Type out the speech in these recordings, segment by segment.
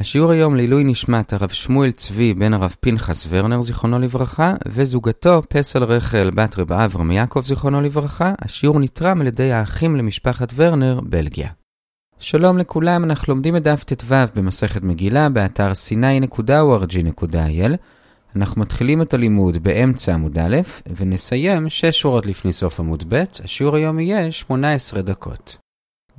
השיעור היום לעילוי נשמת הרב שמואל צבי בן הרב פנחס ורנר זיכרונו לברכה וזוגתו פסל רחל בת רב אברהם יעקב זיכרונו לברכה. השיעור נתרם על ידי האחים למשפחת ורנר, בלגיה. שלום לכולם, אנחנו לומדים את דף ט"ו במסכת מגילה באתר sny.org.il אנחנו מתחילים את הלימוד באמצע עמוד א' ונסיים 6 שורות לפני סוף עמוד ב', השיעור היום יהיה 18 דקות.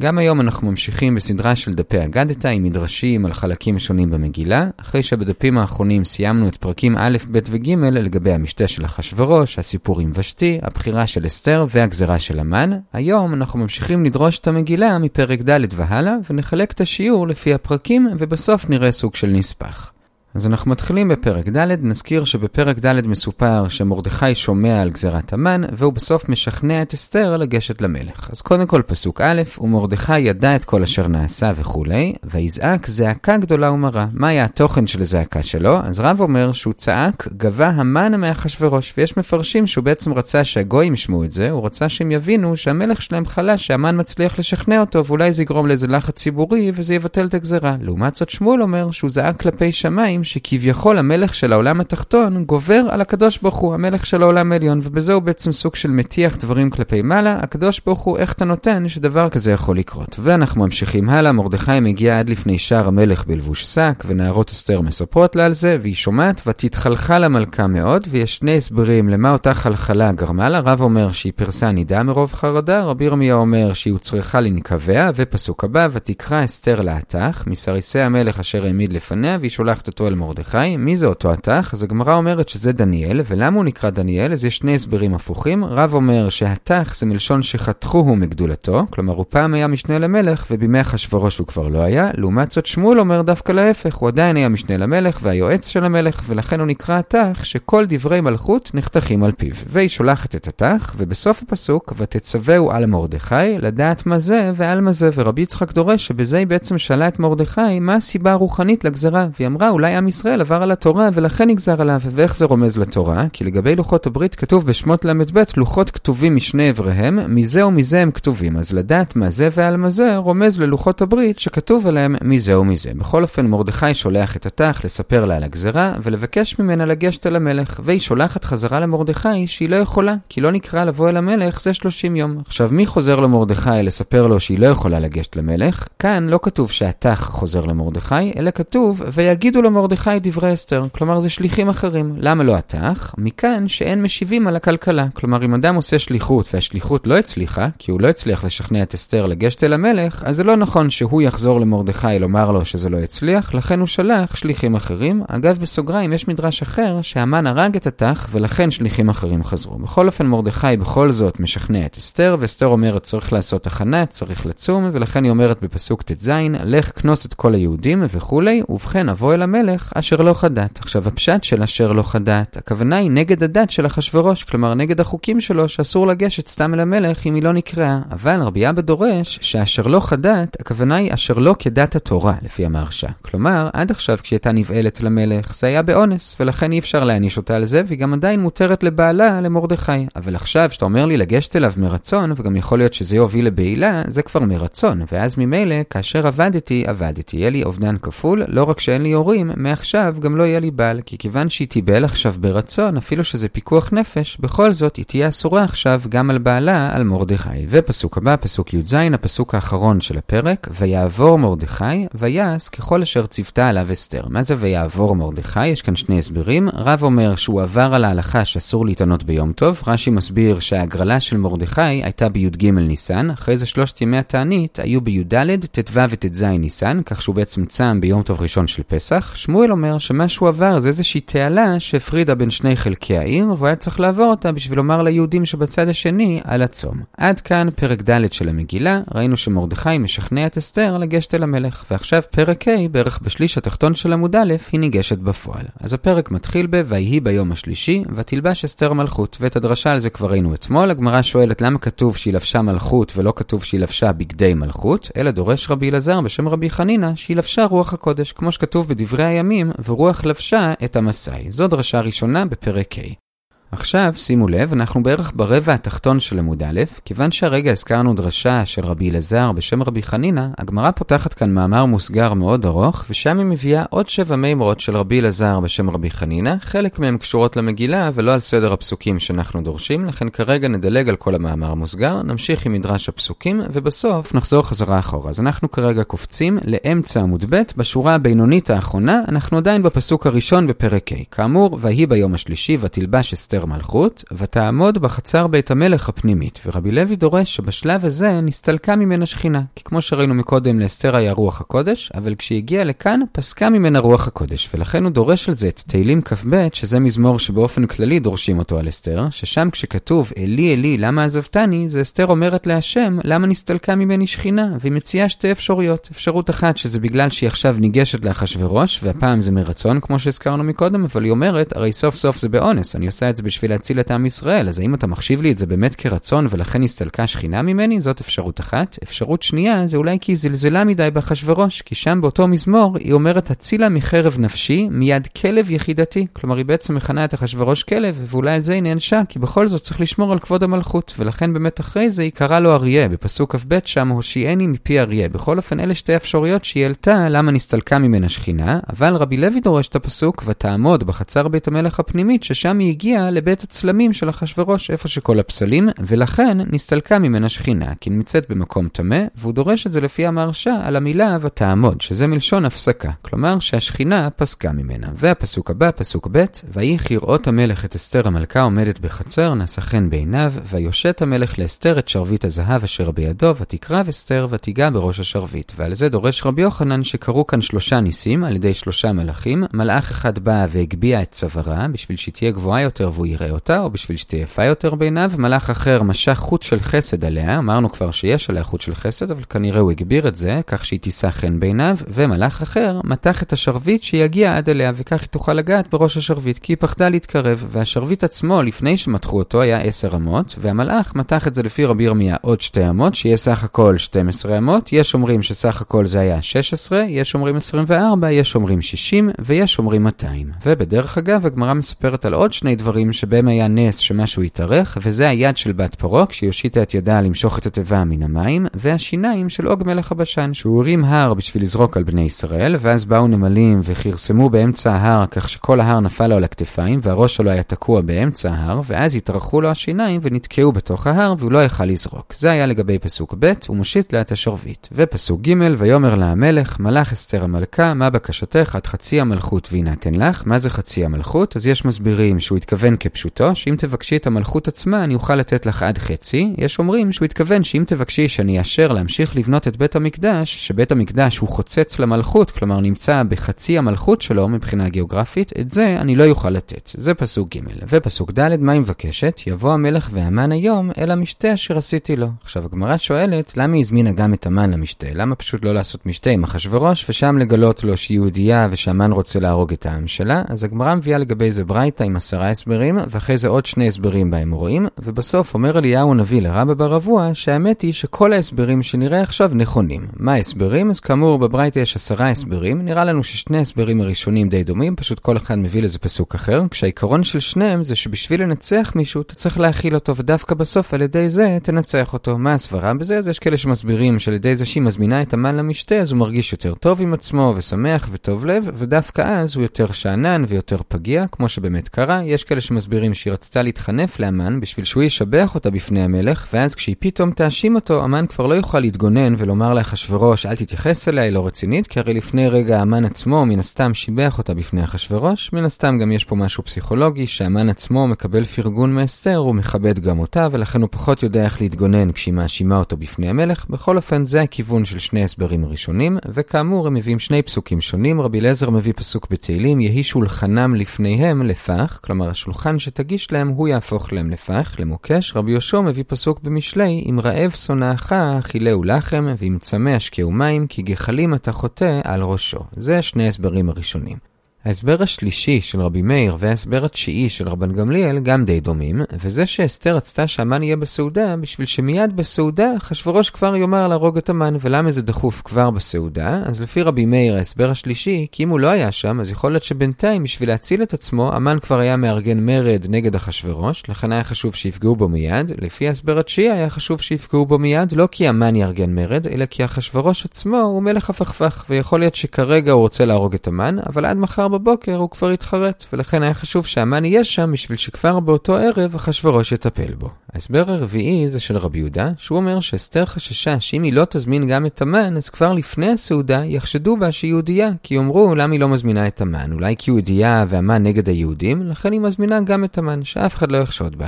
גם היום אנחנו ממשיכים בסדרה של דפי אגדתא עם מדרשים על חלקים שונים במגילה, אחרי שבדפים האחרונים סיימנו את פרקים א', ב' וג' לגבי המשתה של אחשורוש, הסיפור עם ושתי, הבחירה של אסתר והגזרה של המן. היום אנחנו ממשיכים לדרוש את המגילה מפרק ד' והלאה, ונחלק את השיעור לפי הפרקים, ובסוף נראה סוג של נספח. אז אנחנו מתחילים בפרק ד', נזכיר שבפרק ד' מסופר שמרדכי שומע על גזירת המן, והוא בסוף משכנע את אסתר לגשת למלך. אז קודם כל פסוק א', ומרדכי ידע את כל אשר נעשה וכולי, ויזעק זעקה גדולה ומרה. מה היה התוכן של הזעקה שלו? אז רב אומר שהוא צעק, גבה המן מאחשוורוש, ויש מפרשים שהוא בעצם רצה שהגויים ישמעו את זה, הוא רצה שהם יבינו שהמלך שלהם חלש, שהמן מצליח לשכנע אותו, ואולי זה יגרום לאיזה לחץ ציבורי, וזה יבטל את הגזרה. לעומת זאת שמואל אומר שהוא זעק כלפי שמיים, אומרים שכביכול המלך של העולם התחתון גובר על הקדוש ברוך הוא, המלך של העולם העליון, ובזה הוא בעצם סוג של מטיח דברים כלפי מעלה, הקדוש ברוך הוא, איך אתה נותן שדבר כזה יכול לקרות. ואנחנו ממשיכים הלאה, מרדכי מגיע עד לפני שער המלך בלבוש שק, ונערות אסתר מספרות לה על זה, והיא שומעת, ותתחלחל המלכה מאוד, ויש שני הסברים למה אותה חלחלה גרמה לה. רב אומר שהיא פרסה נידה מרוב חרדה, רבי ירמיה אומר שהיא הוצרכה לנקביה, ופסוק הבא, ותקרא אסתר לעתך, מסריסי המלך אשר העמיד לפניה, והיא שולחת אותו אל מרדכי. מי זה אותו התח? אז הגמרא אומרת שזה דניאל, ולמה הוא נקרא דניאל? אז יש שני הסברים הפוכים. רב אומר שהתח זה מלשון שחתכוהו מגדולתו, כלומר הוא פעם היה משנה למלך, ובימי אחשורוש הוא כבר לא היה. לעומת זאת שמואל אומר דווקא להפך, הוא עדיין היה משנה למלך והיועץ של המלך, ולכן הוא נקרא התח, שכל דברי מלכות נחתכים על פיו. והיא שולחת את התח, ובסוף הפסוק, ותצווהו על מרדכי, לדעת מה זה ועל מה זה, ורבי יצחק דורש שבזה היא בעצם שאלה את מרדכי מה הסיבה הרוחנית לגזרה, והיא אמרה אולי עם ישראל עבר על התורה ולכן נגזר עליו. ואיך זה רומז לתורה? כי לגבי לוחות הברית כתוב בשמות ל"ב לוחות כתובים משני אבריהם, מזה ומזה הם כתובים. אז לדעת מה זה ועל מה זה רומז ללוחות הברית שכתוב עליהם מזה ומזה. בכל אופן מרדכי שולח את התח לספר לה על הגזרה ולבקש ממנה לגשת אל המלך, והיא שולחת חזרה למרדכי שהיא לא יכולה, כי לא נקרא לבוא אל המלך זה 30 יום. עכשיו מי חוזר למרדכי לספר לו שהיא לא יכולה לגשת למלך? כאן לא כתוב שהתח חוזר למרדכי, אלא כתוב ויגידו למרדכי חי דברי אסתר, כלומר זה שליחים אחרים. למה לא התח? מכאן שאין משיבים על הכלכלה. כלומר, אם אדם עושה שליחות והשליחות לא הצליחה, כי הוא לא הצליח לשכנע את אסתר לגשת אל המלך, אז זה לא נכון שהוא יחזור למרדכי לומר לו שזה לא הצליח, לכן הוא שלח שליחים אחרים. אגב, בסוגריים יש מדרש אחר שהמן הרג את התח ולכן שליחים אחרים חזרו. בכל אופן, מרדכי בכל זאת משכנע את אסתר, ואסתר אומרת צריך לעשות הכנה, צריך לצום, ולכן היא אומרת בפסוק ט"ז, לך כנוס את כל היהודים וכולי, ובכן אבוא אל המלך אשר לא חדת. עכשיו, הפשט של אשר לא חדת, הכוונה היא נגד הדת של אחשורוש, כלומר נגד החוקים שלו שאסור לגשת סתם אל המלך אם היא לא נקראה. אבל רבי אבא דורש שאשר לא חדת, הכוונה היא אשר לא כדת התורה, לפי המרשה. כלומר, עד עכשיו כשהיא הייתה נבעלת למלך, זה היה באונס, ולכן אי אפשר להעניש אותה על זה, והיא גם עדיין מותרת לבעלה, למרדכי. אבל עכשיו, שאתה אומר לי לגשת אליו מרצון, וגם יכול להיות שזה יוביל לבעילה, זה כבר מרצון, ואז ממילא, כאשר עבדתי, עבדתי. יהיה לי אובדן כפול, לא רק שאין לי הורים, מעכשיו גם לא יהיה לי בעל, כי כיוון שהיא תיבהל עכשיו ברצון, אפילו שזה פיקוח נפש, בכל זאת היא תהיה אסורה עכשיו גם על בעלה, על מרדכי. ופסוק הבא, פסוק י"ז, הפסוק האחרון של הפרק, ויעבור מרדכי, ויעש ככל אשר ציוותה עליו אסתר. מה זה ויעבור מרדכי? יש כאן שני הסברים. רב אומר שהוא עבר על ההלכה שאסור להתענות ביום טוב, רש"י מסביר שההגרלה של מרדכי הייתה בי"ג ניסן, אחרי זה שלושת ימי התענית היו בי"ד, ט"ו וט"ז ניסן, כך שהוא בעצם צם ביום טוב ראשון של פסח. שמואל אומר שמה שהוא עבר זה איזושהי תעלה שהפרידה בין שני חלקי העיר, והוא היה צריך לעבור אותה בשביל לומר ליהודים שבצד השני על הצום. עד כאן פרק ד' של המגילה, ראינו שמרדכי משכנע את אסתר לגשת אל המלך, ועכשיו פרק ה', בערך בשליש התחתון של עמוד א', היא ניגשת בפועל. אז הפרק מתחיל ב "ויהי ביום השלישי, ותלבש אסתר מלכות", ואת הדרשה על זה כבר ראינו אתמול, הגמרא שואלת למה כתוב שהיא לבשה מלכות ולא כתוב שהיא לבשה בגדי מלכות, אלא דורש רבי אלעזר בשם רבי חנינא שהיא לבשה רוח הקודש, כמו שכתוב בדברי הימים, ורוח לבשה את המסאי. זו דרשה ראשונה בפרק ה'. עכשיו, שימו לב, אנחנו בערך ברבע התחתון של עמוד א', כיוון שהרגע הזכרנו דרשה של רבי אלעזר בשם רבי חנינא, הגמרא פותחת כאן מאמר מוסגר מאוד ארוך, ושם היא מביאה עוד שבע מימרות של רבי אלעזר בשם רבי חנינא, חלק מהן קשורות למגילה ולא על סדר הפסוקים שאנחנו דורשים, לכן כרגע נדלג על כל המאמר המוסגר, נמשיך עם מדרש הפסוקים, ובסוף נחזור חזרה אחורה. אז אנחנו כרגע קופצים לאמצע עמוד ב', בשורה הבינונית האחרונה, אנחנו עדיין בפסוק הראשון בפרק ה'. כאמור, ויהי ביום השלישי ותלבש אסתר מלכות, ותעמוד בחצר בית המלך הפנימית. ורבי לוי דורש שבשלב הזה נסתלקה ממנה שכינה. כי כמו שראינו מקודם, לאסתר היה רוח הקודש, אבל כשהיא הגיעה לכאן, פסקה ממנה רוח הקודש. ולכן הוא דורש על זה את תהילים כ"ב, שזה מזמור שבאופן כללי דורשים אותו על אסתר, ששם כשכתוב אלי אלי למה עזבתני, זה אסתר אומרת להשם למה נסתלקה ממני שכינה, והיא מציעה שתי אפשרויות. אפשרות אחת שזה בגלל שהיא עכשיו ניגשת לאחשוורוש, והפעם זה מרצון כמו שהזכרנו מקודם, אבל היא אומרת, הרי סוף סוף זה באונס, אני עושה את זה בשביל להציל את עם ישראל, אז האם אתה מחשיב לי את זה באמת כרצון ולכן הסתלקה שכינה ממני? זאת אפשרות אחת. אפשרות שנייה זה אולי כי היא זלזלה מדי באחשוורוש, כי שם באותו מזמור היא אומרת, הצילה מחרב נפשי מיד כלב יחידתי. כלומר, היא בעצם מכנה את אחשוורוש כלב, ואולי על זה היא נענשה, כי בכל זאת צריך לשמור על כבוד המלכות, ולכן באמת אחרי זה היא קראה לו אריה, בפסוק כ"ב שם, הושיעני מפי אריה. בכל אופן, אלה שתי אפשרויות שהיא העלתה למה נסתלקה ממנה שכינה, אבל רבי לוי דורש את הפסוק, ותעמוד בחצר בית המלך הפנימית, ששם היא הגיעה לבית הצלמים של אחשורוש, איפה שכל הפסלים, ולכן נסתלקה ממנה שכינה, כי נמצאת במקום טמא, והוא דורש את זה לפי המהרש"א על המילה ותעמוד, שזה מלשון הפסקה, כלומר שהשכינה פסקה ממנה. והפסוק הבא, פסוק ב', ויהי כראות המלך את אסתר המלכה עומדת בחצר, נשא חן בעיניו, ויושט המלך לאסתר את שרביט הזהב אשר בידו, ותקרב אסתר ותיגע בראש השרביט. ועל זה דורש רבי יוחנן שקרו כאן שלושה ניסים על ידי שלושה מלאכים. מלאך אחד בא והגביה את צווארה, בשביל שהיא תהיה גבוהה יותר והוא יראה אותה, או בשביל שתהיה יפה יותר בעיניו. מלאך אחר משך חוט של חסד עליה, אמרנו כבר שיש עליה חוט של חסד, אבל כנראה הוא הגביר את זה, כך שהיא תישא חן בעיניו. ומלאך אחר מתח את השרביט שיגיע עד אליה, וכך היא תוכל לגעת בראש השרביט, כי היא פחדה להתקרב. והשרביט עצמו, לפני שמתחו אותו, היה 10 אמות, והמלאך מתח את זה לפי רבי ירמיה עוד 2 אמות, שיהיה סך הכל 12 אמות. יש אומרים שסך הכל זה היה 16, יש אומרים 24, יש אומרים 60, ויש אומרים 200. ובדרך אגב, הגמרא מספרת על עוד שני דברים שבהם היה נס שמשהו התארך, וזה היד של בת פרעה, כשהיא הושיטה את ידה למשוך את התיבה מן המים, והשיניים של עוג מלך הבשן, שהוא הרים הר בשביל לזרוק על בני ישראל, ואז באו נמלים וכרסמו באמצע ההר, כך שכל ההר נפל לו על הכתפיים, והראש שלו היה תקוע באמצע ההר, ואז התארכו לו השיניים ונתקעו בתוך ההר, והוא לא יכל לזרוק. זה היה לגבי פסוק ב', הוא מושיט לה את השרביט. ופסוק ג', ויאמר לה המלך, מלך אסתר המלכה, מה בקשתך עד חצי המלכות ויינתן לך? מה זה חצי המלכות? אז יש מסבירים שהוא התכוון כפשוטו, שאם תבקשי את המלכות עצמה, אני אוכל לתת לך עד חצי. יש אומרים שהוא התכוון שאם תבקשי שאני אאשר להמשיך לבנות את בית המקדש, שבית המקדש הוא חוצץ למלכות, כלומר נמצא בחצי המלכות שלו מבחינה גיאוגרפית, את זה אני לא יוכל לתת. זה פסוק ג'. ופסוק ד', מה היא מבקשת? יבוא המלך והמן היום אל המשתה אשר עשיתי לו. עכשיו הגמרא שואלת, למה היא הזמינה גם את המן למשתה? למה פשוט לא לעשות משתה עם אחשורוש, ושם לגלות לו שהיא יהודייה ושהמן רוצה להרוג את העם שלה? אז הגמרא מביאה לגבי זה ברייתא עם עשרה הסברים, ואחרי זה עוד שני הסברים בהם רואים, ובסוף אומר אליהו הנביא לרבא בר אבוה, שהאמת היא שכל ההסברים שנראה עכשיו נכונים. מה ההסברים? אז כאמור בברייתא יש עשרה הסברים, נראה לנו ששני ההסברים הראשונים די דומים, פשוט כל אחד מביא לזה פסוק אחר, כשהעיקרון של שניהם זה שבשביל לנצח מישהו אתה צריך להכיל אותו, ודווקא בסוף על ידי זה תנצח אותו. מה הסברה בזה? אז יש כאלה שמסבירים שעל ידי זה שהיא מזמינה את המן למשתה, אז הוא מרגיש יותר טוב עם עצמו, ושמח וטוב לב, ודווקא אז הוא יותר שאנן ויותר פגיע, כמו שבאמת קרה. יש כאלה שמסבירים שהיא רצתה להתחנף לאמן בשביל שהוא ישבח אותה בפני המלך, ואז כשהיא פתאום תאשים אותו, המן כבר לא יוכל להתגונן ולומר לאחשוורוש, אל תתייחס אליה, היא לא רצינית, כי הרי לפני רגע המן עצמו מן הסתם שיבח אותה בפני אחשוורוש, מן הסתם גם יש פה משהו פסיכולוגי, שהמן עצמו מקבל פרגון מאסתר, הוא מכבד גם אותה, ולכן הוא פחות יודע איך להתגונן כשהיא מאשימה אותו בפני המלך. בכל אופן, זה הכיוון של שני הסברים הראשונים, וכאמור הם מביאים שני פסוקים שונים. רבי אליעזר מביא פסוק בתהילים, יהי שולחנם לפניהם לפח, כלומר השולחן שתגיש להם הוא יהפוך להם לפח, למוקש. רבי יהושע מביא פסוק במשלי, אם רעב שונאך אכילהו לחם, ואם צמא השקיעו מים, כי גחלים אתה חוטא על ראשו. זה שני הסברים הראשונים. ההסבר השלישי של רבי מאיר וההסבר התשיעי של רבן גמליאל גם די דומים, וזה שאסתר רצתה שהמן יהיה בסעודה בשביל שמיד בסעודה אחשורוש כבר יאמר להרוג את המן, ולמה זה דחוף כבר בסעודה? אז לפי רבי מאיר ההסבר השלישי, כי אם הוא לא היה שם, אז יכול להיות שבינתיים בשביל להציל את עצמו, המן כבר היה מארגן מרד נגד אחשורוש, לכן היה חשוב שיפגעו בו מיד. לפי ההסבר התשיעי היה חשוב שיפגעו בו מיד, לא כי המן יארגן מרד, אלא כי אחשורוש עצמו הוא מלך הפכפך, ויכול להיות שכרגע הוא רוצה להרוג את המן, אבל עד מחר בבוקר הוא כבר התחרט, ולכן היה חשוב שהמן יהיה שם בשביל שכבר באותו ערב אחשורוש יטפל בו. ההסבר הרביעי זה של רבי יהודה, שהוא אומר שאסתר חששה שאם היא לא תזמין גם את המן, אז כבר לפני הסעודה יחשדו בה שהיא יהודייה, כי יאמרו למה היא לא מזמינה את המן, אולי כי יהודייה והמן נגד היהודים, לכן היא מזמינה גם את המן, שאף אחד לא יחשוד בה.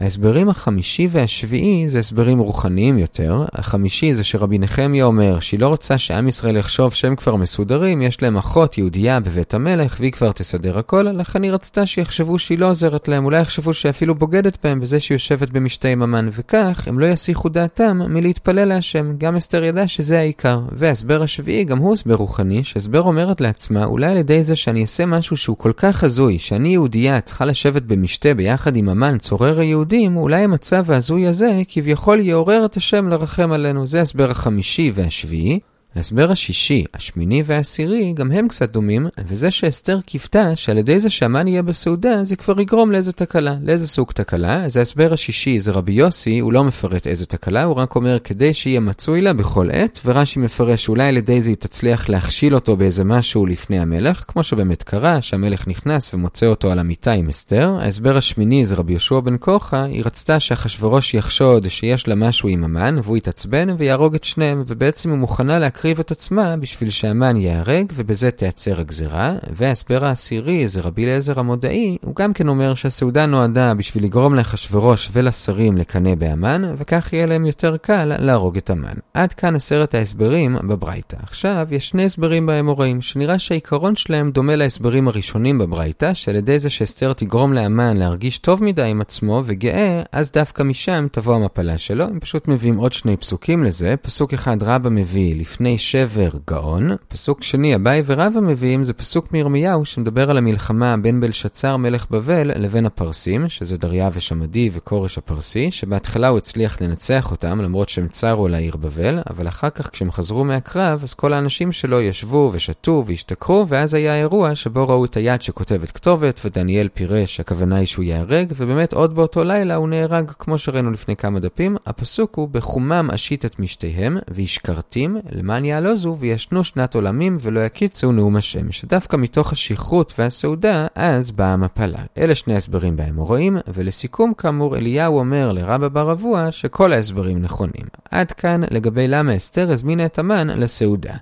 ההסברים החמישי והשביעי זה הסברים רוחניים יותר. החמישי זה שרבי נחמיה אומר שהיא לא רוצה שעם ישראל יחשוב שהם כבר מסודרים, יש להם אחות יהודייה בבית המלך והיא כבר תסדר הכל, לכן היא רצתה שיחשבו שהיא לא עוזרת להם, אולי יחשבו שאפילו בוגדת בהם בזה שהיא יושבת במשתה עם המן, וכך הם לא יסיחו דעתם מלהתפלל להשם. גם אסתר ידע שזה העיקר. וההסבר השביעי גם הוא הסבר רוחני, שהסבר אומרת לעצמה, אולי על ידי זה שאני אעשה משהו שהוא כל כך הזוי, שאני יהודייה צריכה לשבת במשתה ביחד עם המן, צורר היהודי, יהודים, אולי המצב ההזוי הזה כביכול יעורר את השם לרחם עלינו. זה ההסבר החמישי והשביעי. ההסבר השישי, השמיני והעשירי, גם הם קצת דומים, וזה שאסתר קיוותה שעל ידי זה שהמן יהיה בסעודה, זה כבר יגרום לאיזה תקלה. לאיזה סוג תקלה? אז ההסבר השישי זה רבי יוסי, הוא לא מפרט איזה תקלה, הוא רק אומר כדי שיהיה מצוי לה בכל עת, ורש"י מפרש שאולי על ידי זה היא תצליח להכשיל אותו באיזה משהו לפני המלך, כמו שבאמת קרה, שהמלך נכנס ומוצא אותו על המיטה עם אסתר. ההסבר השמיני זה רבי יהושע בן כוחה, היא רצתה שאחשורוש יחשוד שיש לה משהו עם המן, והוא יתעצבן ויהרוג את שניהם, ובעצם היא מוכנה להקריב את עצמה בשביל שהמן ייהרג, ובזה תיעצר הגזירה. וההסבר העשירי, זה רבי אליעזר המודעי, הוא גם כן אומר שהסעודה נועדה בשביל לגרום לאחשוורוש ולשרים לקנא בהמן, וכך יהיה להם יותר קל להרוג את המן. עד כאן עשרת ההסברים בברייתא. עכשיו, יש שני הסברים באמוראים, שנראה שהעיקרון שלהם דומה להסברים הראשונים בברייתא, שעל ידי זה שאסתר תגרום להמן להרגיש טוב מדי עם עצמו וגאה, אז דווקא משם תבוא המפלה שלו. הם פשוט מביאים עוד שני פסוקים לזה. פסוק אחד רבא מביא לפני שבר גאון. פסוק שני, אביי ורבא מביאים, זה פסוק מירמיהו שמדבר על המלחמה בין בלשצר מלך בבל לבין הפרסים, שזה דריווש המדי וכורש הפרסי, שבהתחלה הוא הצליח לנצח אותם, למרות שהם צרו על העיר בבל, אבל אחר כך כשהם חזרו מהקרב, אז כל האנשים שלו ישבו ושתו והשתכרו, ואז היה אירוע שבו ראו את היד שכותבת כתובת, ודניאל פירש, הכוונה היא שהוא ייהרג, ובאמת עוד באותו לילה הוא נהרג, כמו שראינו לפני כמה דפים. הפסוק הוא, בחומם אשית את משתיהם, והשכרתים, למען יעלוזו וישנו שנת עולמים ולא יקיצו נאום השם, שדווקא מתוך השכרות והסעודה, אז באה המפלה. אלה שני הסברים באמוראים, ולסיכום כאמור אליהו אומר לרבא בר אבוע שכל ההסברים נכונים. עד כאן לגבי למה אסתר הזמינה את המן לסעודה.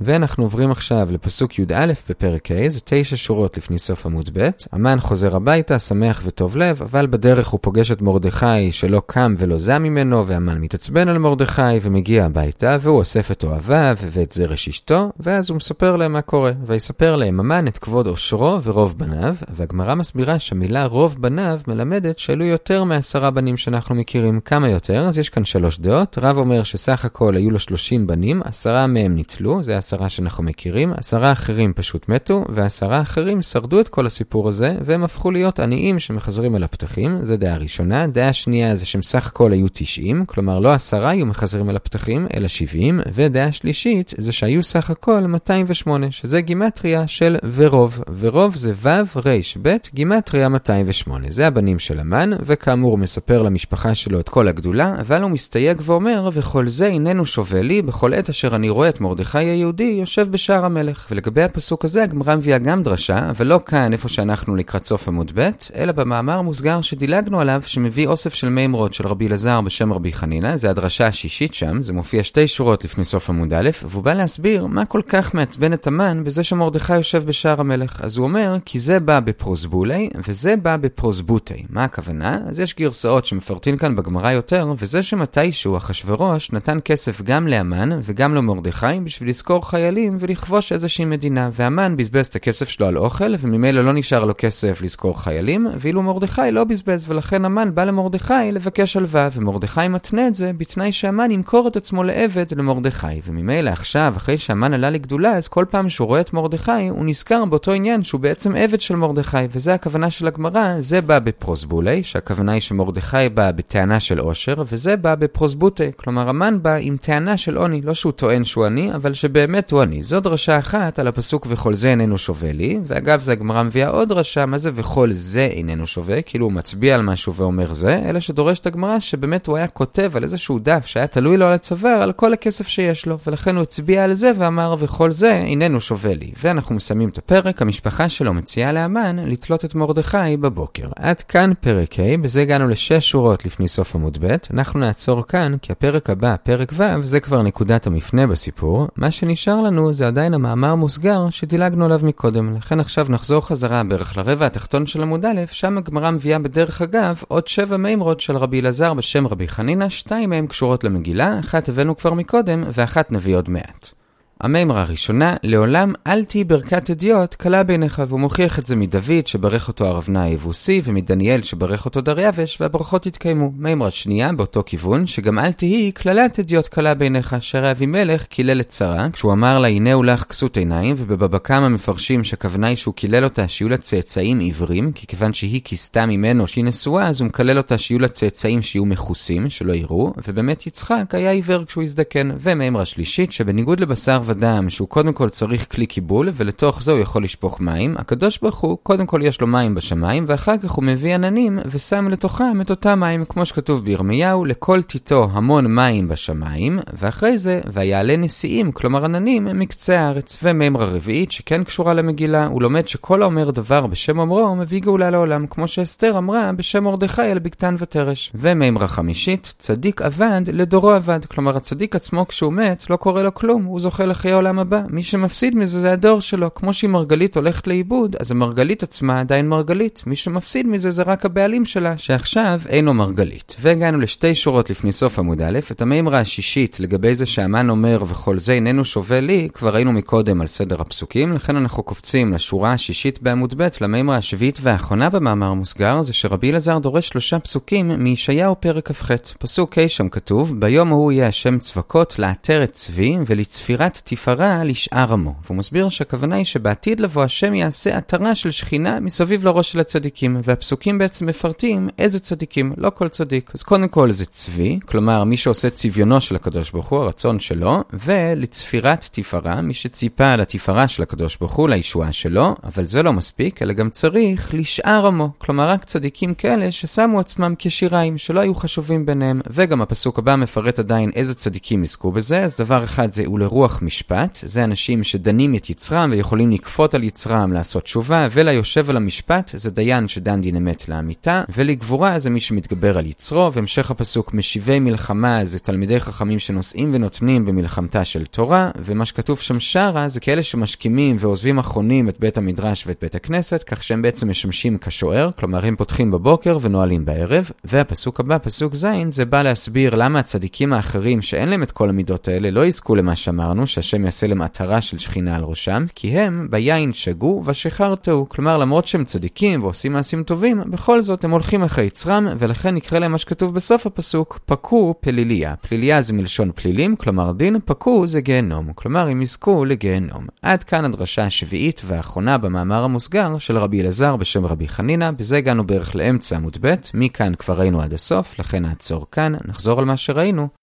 ואנחנו עוברים עכשיו לפסוק י"א בפרק ה', זה תשע שורות לפני סוף עמוד ב'. המן חוזר הביתה, שמח וטוב לב, אבל בדרך הוא פוגש את מרדכי שלא קם ולא זע ממנו, והמן מתעצבן על מרדכי ומגיע הביתה, והוא אוסף את אוהביו ואת זרש אשתו, ואז הוא מספר להם מה קורה. ויספר להם המן את כבוד עושרו ורוב בניו, והגמרא מסבירה שהמילה רוב בניו מלמדת שהיו יותר מעשרה בנים שאנחנו מכירים. כמה יותר? אז יש כאן שלוש דעות. רב אומר שסך הכל היו לו שלושים בנים, עשרה מהם ניצלו, זה עשרה שאנחנו מכירים, עשרה אחרים פשוט מתו, ועשרה אחרים שרדו את כל הסיפור הזה, והם הפכו להיות עניים שמחזרים על הפתחים, זה דעה ראשונה. דעה שנייה זה שהם סך הכל היו 90, כלומר לא עשרה היו מחזרים על הפתחים, אלא 70, ודעה שלישית זה שהיו סך הכל 208, שזה גימטריה של ורוב. ורוב זה ו' ר' ב', גימטריה 208. זה הבנים של המן, וכאמור מספר למשפחה שלו את כל הגדולה, אבל הוא מסתייג ואומר, וכל זה איננו שווה לי, בכל עת אשר אני רואה את מרדכי היהודי היהודי יושב בשער המלך. ולגבי הפסוק הזה הגמרא מביאה גם דרשה, אבל לא כאן איפה שאנחנו לקראת סוף עמוד ב', אלא במאמר מוסגר שדילגנו עליו, שמביא אוסף של מימרות של רבי אלעזר בשם רבי חנינא, זה הדרשה השישית שם, זה מופיע שתי שורות לפני סוף עמוד א', והוא בא להסביר מה כל כך מעצבן את המן בזה שמרדכי יושב בשער המלך. אז הוא אומר, כי זה בא בפרוסבולי, וזה בא בפרוסבוטי. מה הכוונה? אז יש גרסאות שמפרטים כאן בגמרא יותר, וזה שמתישהו אחשורוש נתן כסף גם לאמן וגם למרדכי בשביל לזכור לשכור חיילים ולכבוש איזושהי מדינה, והמן בזבז את הכסף שלו על אוכל, וממילא לא נשאר לו כסף לשכור חיילים, ואילו מרדכי לא בזבז, ולכן המן בא למרדכי לבקש הלוואה, ומרדכי מתנה את זה בתנאי שהמן ימכור את עצמו לעבד למרדכי. וממילא עכשיו, אחרי שהמן עלה לגדולה, אז כל פעם שהוא רואה את מרדכי, הוא נזכר באותו עניין שהוא בעצם עבד של מרדכי, וזה הכוונה של הגמרא, זה בא בפרוסבולי, שהכוונה היא שמרדכי בא בטענה של עושר, וזה בא בפרוסבוטי, כלומר המן בא עם טענה של עוני, לא שהוא טוען שהוא עני, אבל שבאמת הוא עני. זו דרשה אחת על הפסוק וכל זה איננו שווה לי, ואגב זה הגמרא מביאה עוד דרשה, מה זה וכל זה איננו שווה, כאילו הוא מצביע על משהו ואומר זה, אלא שדורשת הגמרא שבאמת הוא היה כותב על איזשהו דף שהיה תלוי לו על הצוואר, על כל הכסף שיש לו, ולכן הוא הצביע על זה ואמר וכל זה איננו שווה לי. ואנחנו מסיימים את הפרק, המשפחה שלו מציעה לאמן לתלות את מרדכי בבוקר. עד כאן פרק ה', בזה הגענו לשש שורות לפני סוף עמוד ב', אנחנו נעצור כאן, כי הפרק הבא, פרק ו', זה כבר נקודת המפנה בסיפור. מה לנו זה עדיין המאמר מוסגר שדילגנו עליו מקודם. לכן עכשיו נחזור חזרה בערך לרבע התחתון של עמוד א', שם הגמרא מביאה בדרך אגב עוד שבע מימרות של רבי אלעזר בשם רבי חנינא, שתיים מהם קשורות למגילה, אחת הבאנו כבר מקודם, ואחת נביא עוד מעט. המימרה הראשונה, לעולם אל תהי ברכת אדיוט קלה בעיניך, והוא מוכיח את זה מדוד שברך אותו הרבנה היבוסי, ומדניאל שברך אותו דריווש, והברכות התקיימו. מימרה שנייה, באותו כיוון, שגם אל תהי קללת אדיוט קלה בעיניך, שהרי אבימלך קילל את שרה, כשהוא אמר לה הנה לך כסות עיניים, ובבבא קמא מפרשים שהכוונה היא שהוא קילל אותה שיהיו לה צאצאים עיוורים, כי כיוון שהיא כיסתה ממנו שהיא נשואה, אז הוא מקלל אותה שיהיו לה צאצאים שיהיו מכוסים, שלא יראו, ובאמת יצחק היה עיוור כשהוא הזדקן. ומימרה שלישית, שבניגוד לבשר ודם שהוא קודם כל צריך כלי קיבול, ולתוך זה הוא יכול לשפוך מים, הקדוש ברוך הוא, קודם כל יש לו מים בשמיים, ואחר כך הוא מביא עננים ושם לתוכם את אותם מים, כמו שכתוב בירמיהו, לכל טיטו המון מים בשמיים, ואחרי זה, ויעלה נשיאים, כלומר עננים, מקצה הארץ. ומימרה רביעית, שכן קשורה למגילה, הוא לומד שכל האומר דבר בשם אומרו, מביא גאולה לעולם, כמו שאסתר אמרה בשם מרדכי על בגתן ותרש. ומימרה חמישית, צדיק אבד, לדורו אבד. כלומר, הצדיק עצמו כשהוא מת, לא קורה לו כלום, הוא זוכה לחיי העולם הבא. מי שמפסיד מזה זה הדור שלו. כמו שאם מרגלית הולכת לאיבוד, אז המרגלית עצמה עדיין מרגלית. מי שמפסיד מזה זה רק הבעלים שלה, שעכשיו אינו מרגלית. והגענו לשתי שורות לפני סוף עמוד א', את המימרה השישית לגבי זה שהמן אומר וכל זה איננו שווה לי, כבר ראינו מקודם על סדר הפסוקים, לכן אנחנו קופצים לשורה השישית בעמוד ב', למימרה השביעית והאחרונה במאמר המוסגר, זה שרבי אלעזר דורש שלושה פסוקים מישעיהו פרק כ"ח. פסוק ה' שם כתוב, ביום ההוא יהיה השם צבקות לעטר צבי ולצפירת תפארה לשאר עמו. והוא מסביר שהכוונה היא שבעתיד לבוא השם יעשה עטרה של שכינה מסביב לראש של הצדיקים, והפסוקים בעצם מפרטים איזה צדיקים, לא כל צדיק. אז קודם כל זה צבי, כלומר מי שעושה צביונו של הקדוש ברוך הוא, הרצון שלו, ולצפירת תפארה, מי שציפה על התפארה של הקדוש ברוך הוא, לישועה שלו, אבל זה לא מספיק, אלא גם צריך לשאר עמו, כלומר רק צדיקים כאלה ששמו עצמם כשיריים, שלא היו חשובים ביניהם, וגם הפסוק הבא מפרט עדיין איזה צדיקים יזכו בזה, אז דבר אחד זה ולרוח משפט, זה אנשים שדנים את יצרם ויכולים לכפות על יצרם לעשות תשובה, וליושב על המשפט זה דיין שדן דין אמת לאמיתה, ולגבורה זה מי שמתגבר על יצרו, והמשך הפסוק משיבי מלחמה זה תלמידי חכמים שנושאים ונותנים במלחמתה של תורה, ומה שכתוב שם שרה זה כאלה שמשכימים ועוזבים אחרונים את בית המדרש ואת בית הכנסת, כך שהם בעצם משמשים כשוער, כלומר הם פותחים בבוקר ונועלים בערב, והפסוק הבא, פסוק ז', זה בא להסביר למה הצדיקים האחרים שאין להם את כל המידות האלה לא יזכו למה שאמרנו, שהשם יעשה להם עטרה של שכינה על ראשם, כי הם ביין שגו ושיכר תהו. כלומר, למרות שהם צדיקים ועושים מעשים טובים, בכל זאת הם הולכים אחרי יצרם, ולכן נקרא להם מה שכתוב בסוף הפסוק, פקו פליליה. פליליה זה מלשון פלילים, כלומר דין, פקו זה גיהנום. כלומר, הם יזכו לגיהנום. עד כאן הדרשה השביעית והאחרונה במאמר המוסגר של רבי אלעזר בשם רבי חנינא, בזה הגענו בערך לאמצע עמוד ב', מכאן כבר ראינו עד הסוף, לכן נעצור כאן, נחזור על מה שראינו.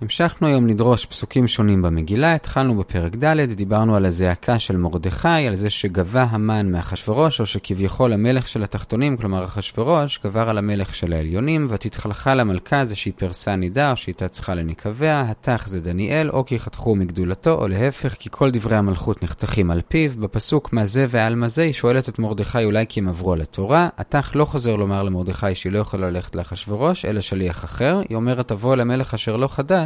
המשכנו היום לדרוש פסוקים שונים במגילה, התחלנו בפרק ד', דיברנו על הזעקה של מרדכי, על זה שגבה המן מאחשורוש, או שכביכול המלך של התחתונים, כלומר אחשורוש, גבר על המלך של העליונים, ותתחלחה למלכה זה שהיא פרסה נידה, או שהייתה צריכה לנקביה, התח זה דניאל, או כי חתכו מגדולתו, או להפך, כי כל דברי המלכות נחתכים על פיו. בפסוק מה זה ועל מה זה, היא שואלת את מרדכי אולי כי הם עברו על התורה, התח לא חוזר לומר למרדכי שהיא לא יכולה ללכת לאחשורוש, אלא שליח אחר, היא אומרת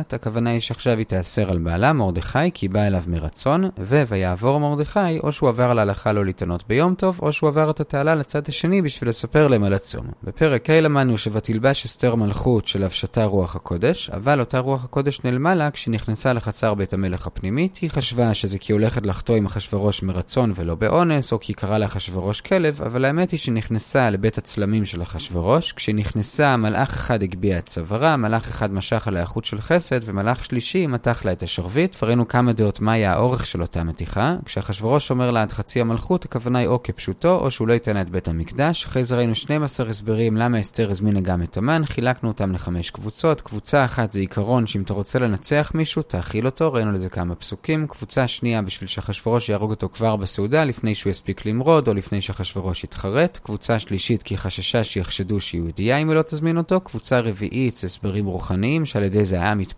משפט, הכוונה היא שעכשיו היא תיאסר על בעלה, מרדכי, כי בא אליו מרצון, ו- ויעבור מרדכי, או שהוא עבר להלכה לא להתענות ביום טוב, או שהוא עבר את התעלה לצד השני בשביל לספר להם על הצום. בפרק ה' למדנו ש"ותלבש אסתר מלכות שלבשתה רוח הקודש", אבל אותה רוח הקודש נעלמה לה כשהיא נכנסה לחצר בית המלך הפנימית, היא חשבה שזה כי הולכת לחטוא עם אחשורוש מרצון ולא באונס, או כי קרא לאחשורוש כלב, אבל האמת היא שנכנסה לבית הצלמים של אחשורוש, כשנכנסה מלאך אחד הגביה את צווארה, מלאך אחד משך עליה חוט של חסד, ומלאך שלישי מתח לה את השרביט, וראינו כמה דעות מה היה האורך של אותה מתיחה. כשאחשורוש אומר לה עד חצי המלכות, הכוונה היא או כפשוטו, או שהוא לא ייתן לה את בית המקדש. אחרי זה ראינו 12 הסברים למה אסתר הזמינה גם את המן, חילקנו אותם לחמש קבוצות. קבוצה אחת זה עיקרון שאם אתה רוצה לנצח מישהו, תאכיל אותו, ראינו לזה כמה פסוקים. קבוצה שנייה בשביל שאחשורוש יהרוג אותו כבר בסעודה, לפני שהוא יספיק למרוד, או לפני שאחשורוש יתחרט. קבוצה שלישית כי חששה שיחשדו שהיא אם היא לא תזמין אותו. קבוצה רביעית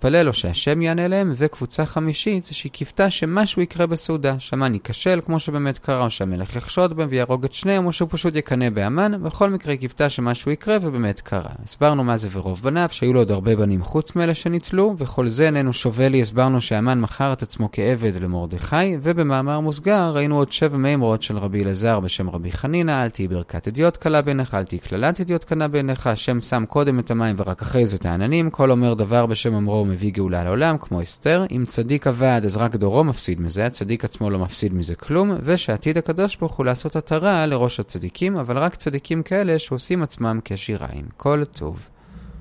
מתפלל או שהשם יענה להם. וקבוצה חמישית זה שהיא קיוותה שמשהו יקרה בסעודה. שהמן ייכשל כמו שבאמת קרה, או שהמלך יחשוד בהם ויהרוג את שניהם, או שהוא פשוט יקנא באמן. בכל מקרה היא קיוותה שמשהו יקרה ובאמת קרה. הסברנו מה זה ורוב בניו, שהיו לו עוד הרבה בנים חוץ מאלה שניצלו, וכל זה איננו שווה לי, הסברנו שהמן מכר את עצמו כעבד למרדכי, ובמאמר מוסגר ראינו עוד שבע מימרות של רבי אלעזר בשם רבי חנינא, אל תהי ברכת אדיוט קלה בעיניך, אל תהי קללת אדיוט קלה בעיניך, השם שם קודם את המים ורק אחרי זה את העננים, כל אומר דבר בשם אמרו ומביא גאולה לעולם, כמו אסתר, אם צדיק עבד אז רק דורו מפסיד מזה, הצדיק עצמו לא מפסיד מזה כלום, ושעתיד הקדוש ברוך הוא לעשות עטרה לראש הצדיקים, אבל רק צדיקים כאלה שעושים עצמם כשיריים. כל טוב.